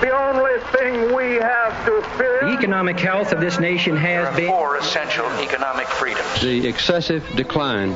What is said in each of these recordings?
The only thing we have to fear. The economic health of this nation has been. Four essential economic freedoms. The excessive decline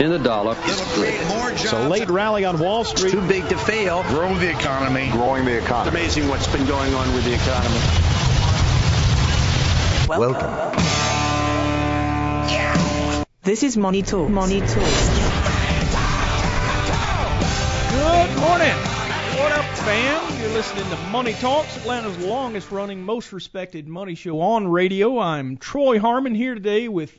in the dollar is good. So late rally on Wall Street. Too big to fail. Grow the economy. Growing the economy. It's amazing what's been going on with the economy. Welcome. Welcome. This is Money Talk. Money Talk. Good morning. What up, fam? You're listening to Money Talks, Atlanta's longest running, most respected money show on radio. I'm Troy Harmon here today with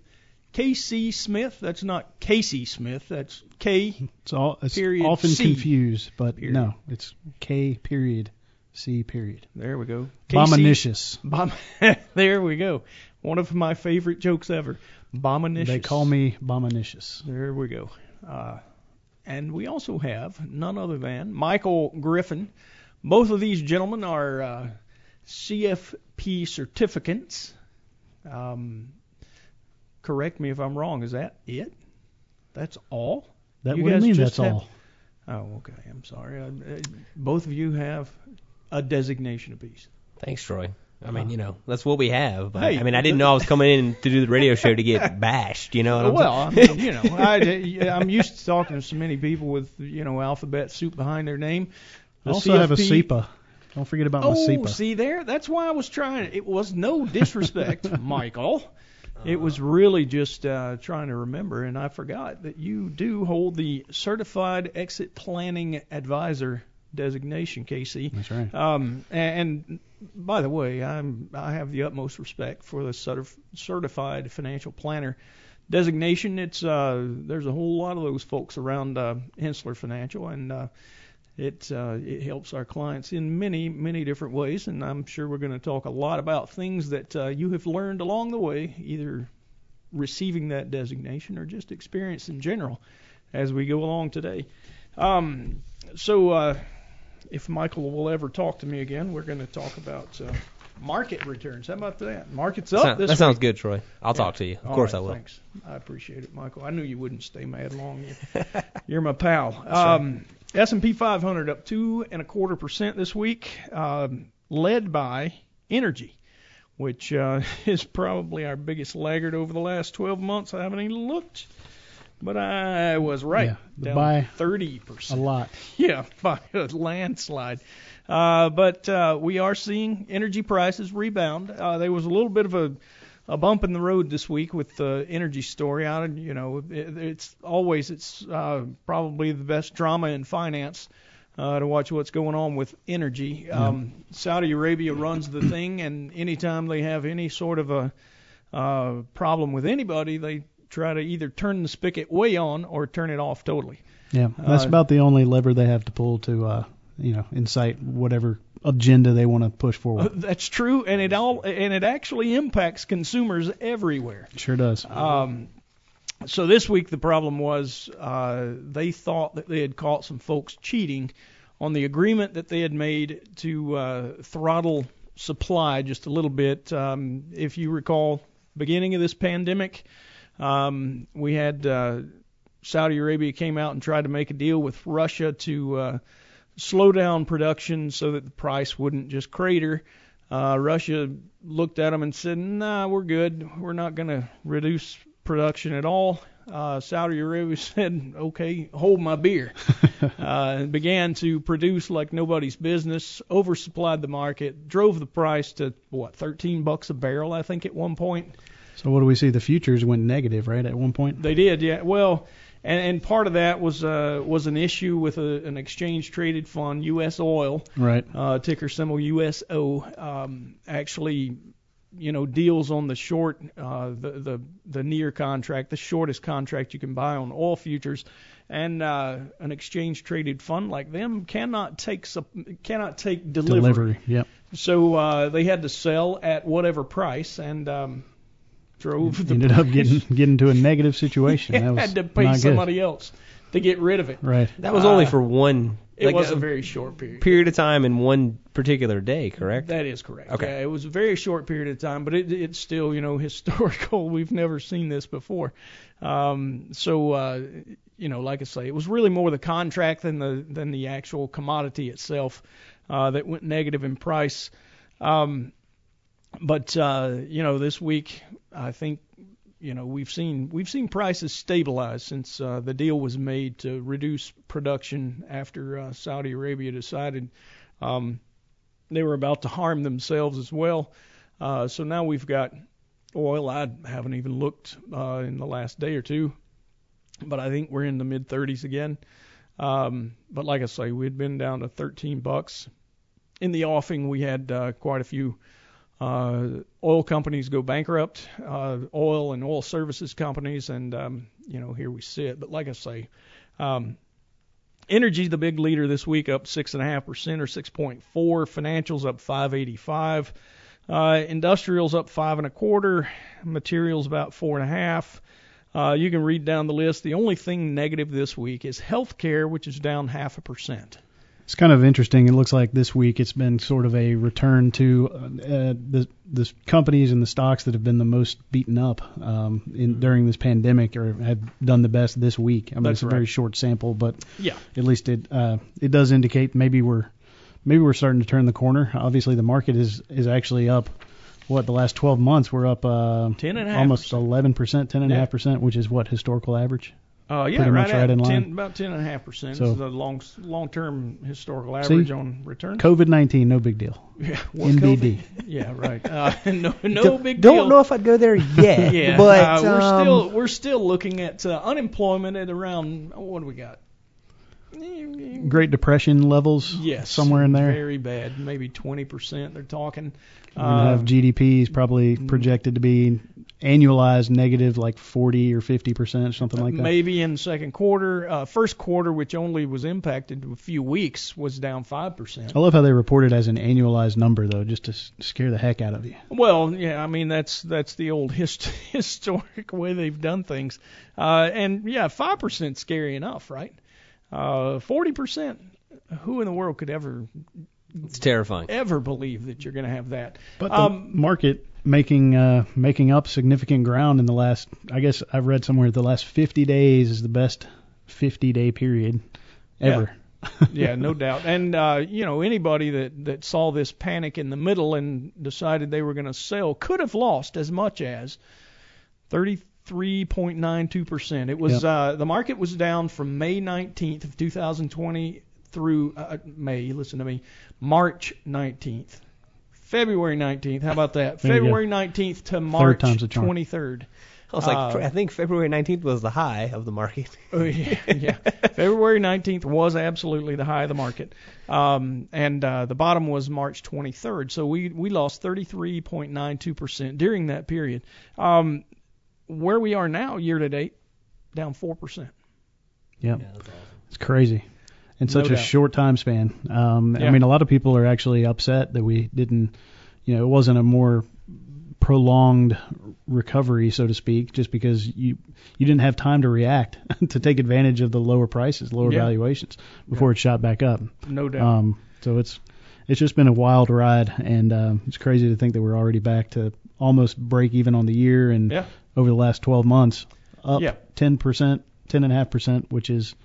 KC Smith. That's not Casey Smith. That's K. It's all it's period often C. confused, but Period. no, it's K period C period. There we go. Bominicious. Bom- there we go. One of my favorite jokes ever. Bominicious. They call me Bominicious. There we go. Uh, and we also have none other than Michael Griffin. Both of these gentlemen are uh, CFP certificates. Um, correct me if I'm wrong. Is that it? That's all? That You what do mean that's have- all? Oh, okay. I'm sorry. Uh, uh, both of you have a designation apiece. Thanks, Troy. I mean, you know, that's what we have. But Hey, I mean, I didn't know I was coming in to do the radio show to get bashed. You know what I'm well, I saying? mean, you know, I, I'm used to talking to so many people with you know alphabet soup behind their name. I The also have a CFP CEPA. Don't forget about Oh, my CEPA. see there? That's why I was trying. It was no disrespect, Michael. It was really just uh, trying to remember, and I forgot that you do hold the Certified Exit Planning Advisor designation, Casey. That's right. Um, and, and by the way, I'm I have the utmost respect for the certif- Certified Financial Planner designation. It's uh, there's a whole lot of those folks around uh, Henssler Financial, and uh, it uh, it helps our clients in many many different ways. And I'm sure we're going to talk a lot about things that uh, you have learned along the way, either receiving that designation or just experience in general as we go along today. Um, so uh, if Michael will ever talk to me again, we're going to talk about uh, market returns. How about that? Market's up Sound- this that sounds good, Troy. I'll talk to you. Of All course right, I will. Thanks. I appreciate it, Michael. I knew you wouldn't stay mad long. You're, you're my pal. Um, S&P 500 up two and a quarter percent this week, um, led by energy, which uh, is probably our biggest laggard over the last 12 months. I haven't even looked, but I was right. Yeah, buy 30 a lot. Yeah, by a landslide. Uh, but uh, we are seeing energy prices rebound. Uh, there was a little bit of a, a bump in the road this week with the energy story out. And you know, it, it's always it's uh, probably the best drama in finance. Uh, to watch what's going on with energy. Um, Saudi Arabia runs the thing, and anytime they have any sort of a uh, problem with anybody, they try to either turn the spigot way on or turn it off totally. Yeah, that's Uh, about the only lever they have to pull to, uh, you know, incite whatever agenda they want to push Uh, forward. That's true, and it all and it actually impacts consumers everywhere. Sure does. Um, so this week the problem was uh, they thought that they had caught some folks cheating on the agreement that they had made to uh, throttle supply just a little bit. Um, if you recall, beginning of this pandemic, um, we had uh, Saudi Arabia came out and tried to make a deal with Russia to uh, slow down production so that the price wouldn't just crater. Uh, Russia looked at them and said, "Nah, we're good. We're not going to reduce production at all." Uh, Saudi Arabia said, "Okay, hold my beer," uh, and began to produce like nobody's business. Oversupplied the market, drove the price to what 13 bucks a barrel, I think, at one point. So what do we see? The futures went negative, right, at one point? They did, yeah. Well, and, and part of that was uh, was an issue with a, an exchange traded fund, U.S. Oil, Right. uh, ticker symbol USO, um, actually, you know, deals on the short, uh, the the the near contract, the shortest contract you can buy on oil futures, and uh, an exchange traded fund like them cannot take cannot take delivery. Delivery. Yep. So uh, they had to sell at whatever price, and um, drove the Ended up getting getting to a negative situation. That was had to pay not good. somebody else to get rid of it. Right. That was only Uh, for one It like, was a a very short period. period of time in one particular day, correct? That is correct. Okay. Yeah, it was a very short period of time, but it, it's still, you know, historical. We've never seen this before. Um, so, uh, you know, like I say, it was really more the contract than the than the actual commodity itself. uh, that went negative in price. Um, but uh, you know, this week I think you know we've seen we've seen prices stabilize since uh, the deal was made to reduce production after uh, Saudi Arabia decided um, they were about to harm themselves as well. Uh, so now we've got oil. I haven't even looked uh, in the last day or two, but I think we're in the mid 30s again. Um, but like I say, we had been down to 13 bucks. In the offing, we had uh, quite a few uh, oil companies go bankrupt, uh, oil and oil services companies, and um, you know here we sit. But like I say, um, energy the big leader this week, up six and a half percent or 6.4. Financials up 585. Uh, industrials up five and a quarter. Materials about four and a half. Uh, you can read down the list. The only thing negative this week is healthcare, which is down half a percent. It's kind of interesting. It looks like this week it's been sort of a return to uh, the the companies and the stocks that have been the most beaten up um, in during this pandemic or have done the best this week. I mean, That's it's a right. very short sample, but Yeah. at least it uh, it does indicate maybe we're maybe we're starting to turn the corner. Obviously, the market is is actually up. What the last 12 months we're up uh, 10 and a half almost 11 percent, 10 and a half percent, which is what historical average. Uh, yeah, Pretty right, much right in 10, line. about ten and a half percent So- is the long long term historical See? average on returns. COVID 19, no big deal. yeah, well, NBD. COVID- Yeah, right. Uh, no, no don't, big deal. don't know if I'd go there yet. yeah, but uh, we're um, still we're still looking at uh, unemployment at around what do we got? Great Depression levels, Yes, somewhere in there. Very bad, maybe 20%. They're talking. We're gonna have Um, GDP is probably projected to be annualized negative like 40 or 50 percent, something like that. Maybe in the second quarter, uh, first quarter, which only was impacted a few weeks, was down five percent. I love how they report it as an annualized number though, just to s- scare the heck out of you. Well, yeah, I mean that's that's the old hist- historic way they've done things, uh, and yeah, five percent scary enough, right? Uh, Forty percent, who in the world could ever it's terrifying. ever believe that you're going to have that? But the Um, market making uh, making up significant ground in the last, I guess I've read somewhere the last 50 days is the best 50 day period ever. yeah, no doubt. And uh, you know, anybody that that saw this panic in the middle and decided they were going to sell could have lost as much as 33.92 percent. It was Yep. uh, the market was down from May 19th of 2020 through uh, May. Listen to me, March 19th, February 19th. How about that? There. February 19th to March time's the charm. 23rd. I was like, Uh, I think February 19th was the high of the market. Oh, yeah, yeah. February 19th was absolutely the high of the market, um, and uh, the bottom was March 23rd. So we we lost 33.92 percent during that period. Um, where we are now, year to date, down four percent. Yep. It's crazy. In such No a short time span. Um, Yeah. I mean, a lot of people are actually upset that we didn't, you know, it wasn't a more prolonged recovery, so to speak, just because you you didn't have time to react to take advantage of the lower prices, lower Yeah. valuations before it shot back up. No doubt. Um, so it's it's just been a wild ride, and um, it's crazy to think that we're already back to almost break even on the year, and Yeah. over the last 12 months, up Yeah. 10 percent, 10 and a half percent, which is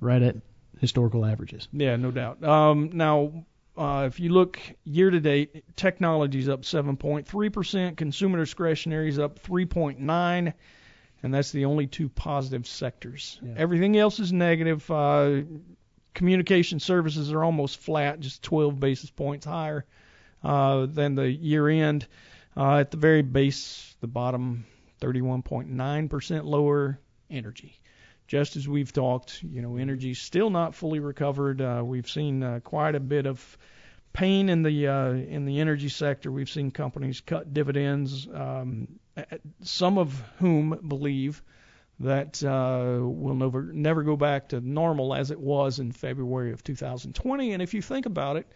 right at historical averages. Yeah, no doubt. Um, now, uh, if you look year to date, technology's up 7.3%, consumer discretionary is up 3.9, and that's the only two positive sectors. Yeah. Everything else is negative. Uh, communication services are almost flat, just 12 basis points higher uh, than the year end. Uh, at the very base, the bottom 31.9% lower energy just as we've talked, you know, energy's still not fully recovered. Uh, we've seen uh, quite a bit of pain in the uh, in the energy sector. We've seen companies cut dividends. Um, some of whom believe that uh, we'll never never go back to normal as it was in February of 2020. And if you think about it,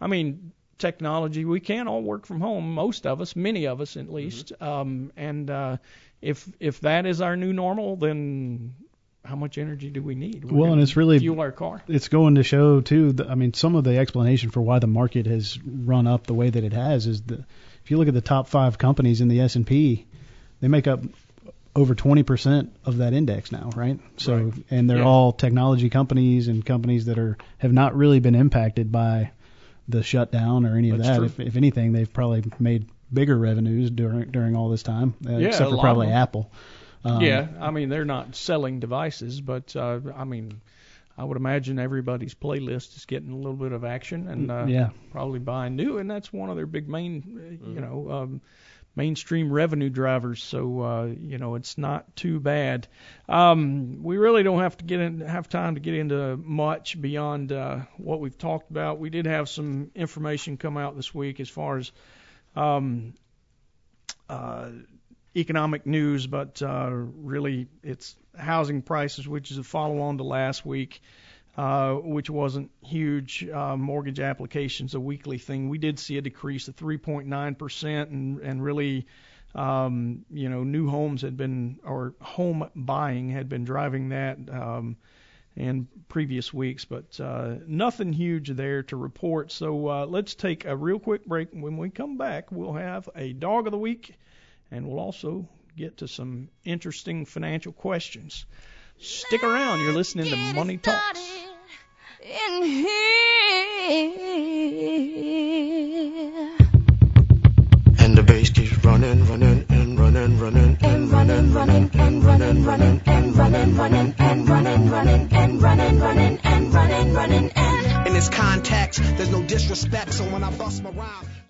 I mean, technology we can all work from home, most of us, many of us at least. Um, and uh, if if that is our new normal, then how much energy do we need? We're Well, and it's really- fuel our car. It's going to show too. The, I mean, some of the explanation for why the market has run up the way that it has is that if you look at the top five companies in the S and P, they make up over 20% of that index now, right? So, Right. and they're Yeah. all technology companies and companies that are have not really been impacted by the shutdown or any of That's that. true. If, if anything, they've probably made bigger revenues during during all this time, uh, Yeah, except for probably. Apple. Um, yeah, I mean they're not selling devices, but uh, I mean I would imagine everybody's playlist is getting a little bit of action and uh, Yeah. probably buying new, and that's one of their big main, uh, you know, um, mainstream revenue drivers. So uh, you know it's not too bad. Um, we really don't have to get in, have time to get into much beyond uh, what we've talked about. We did have some information come out this week as far as um, uh, economic news, but uh, really it's housing prices, which is a follow-on to last week, uh, which wasn't huge. Uh, mortgage applications, a weekly thing. We did see a decrease of 3.9%, and and really, um, you know, new homes had been or home buying had been driving that. Um, in previous weeks, but uh, nothing huge there to report. So uh, let's take a real quick break. When we come back, we'll have a dog of the week, and we'll also get to some interesting financial questions. Stick around. You're listening to Money Talks. In here. And the bass keeps running, running, and running, running, And running, running, and running, running, and running, running, and running, running, and running, running, and running, running, and. In this context, there's no disrespect, so when I bust my rhyme.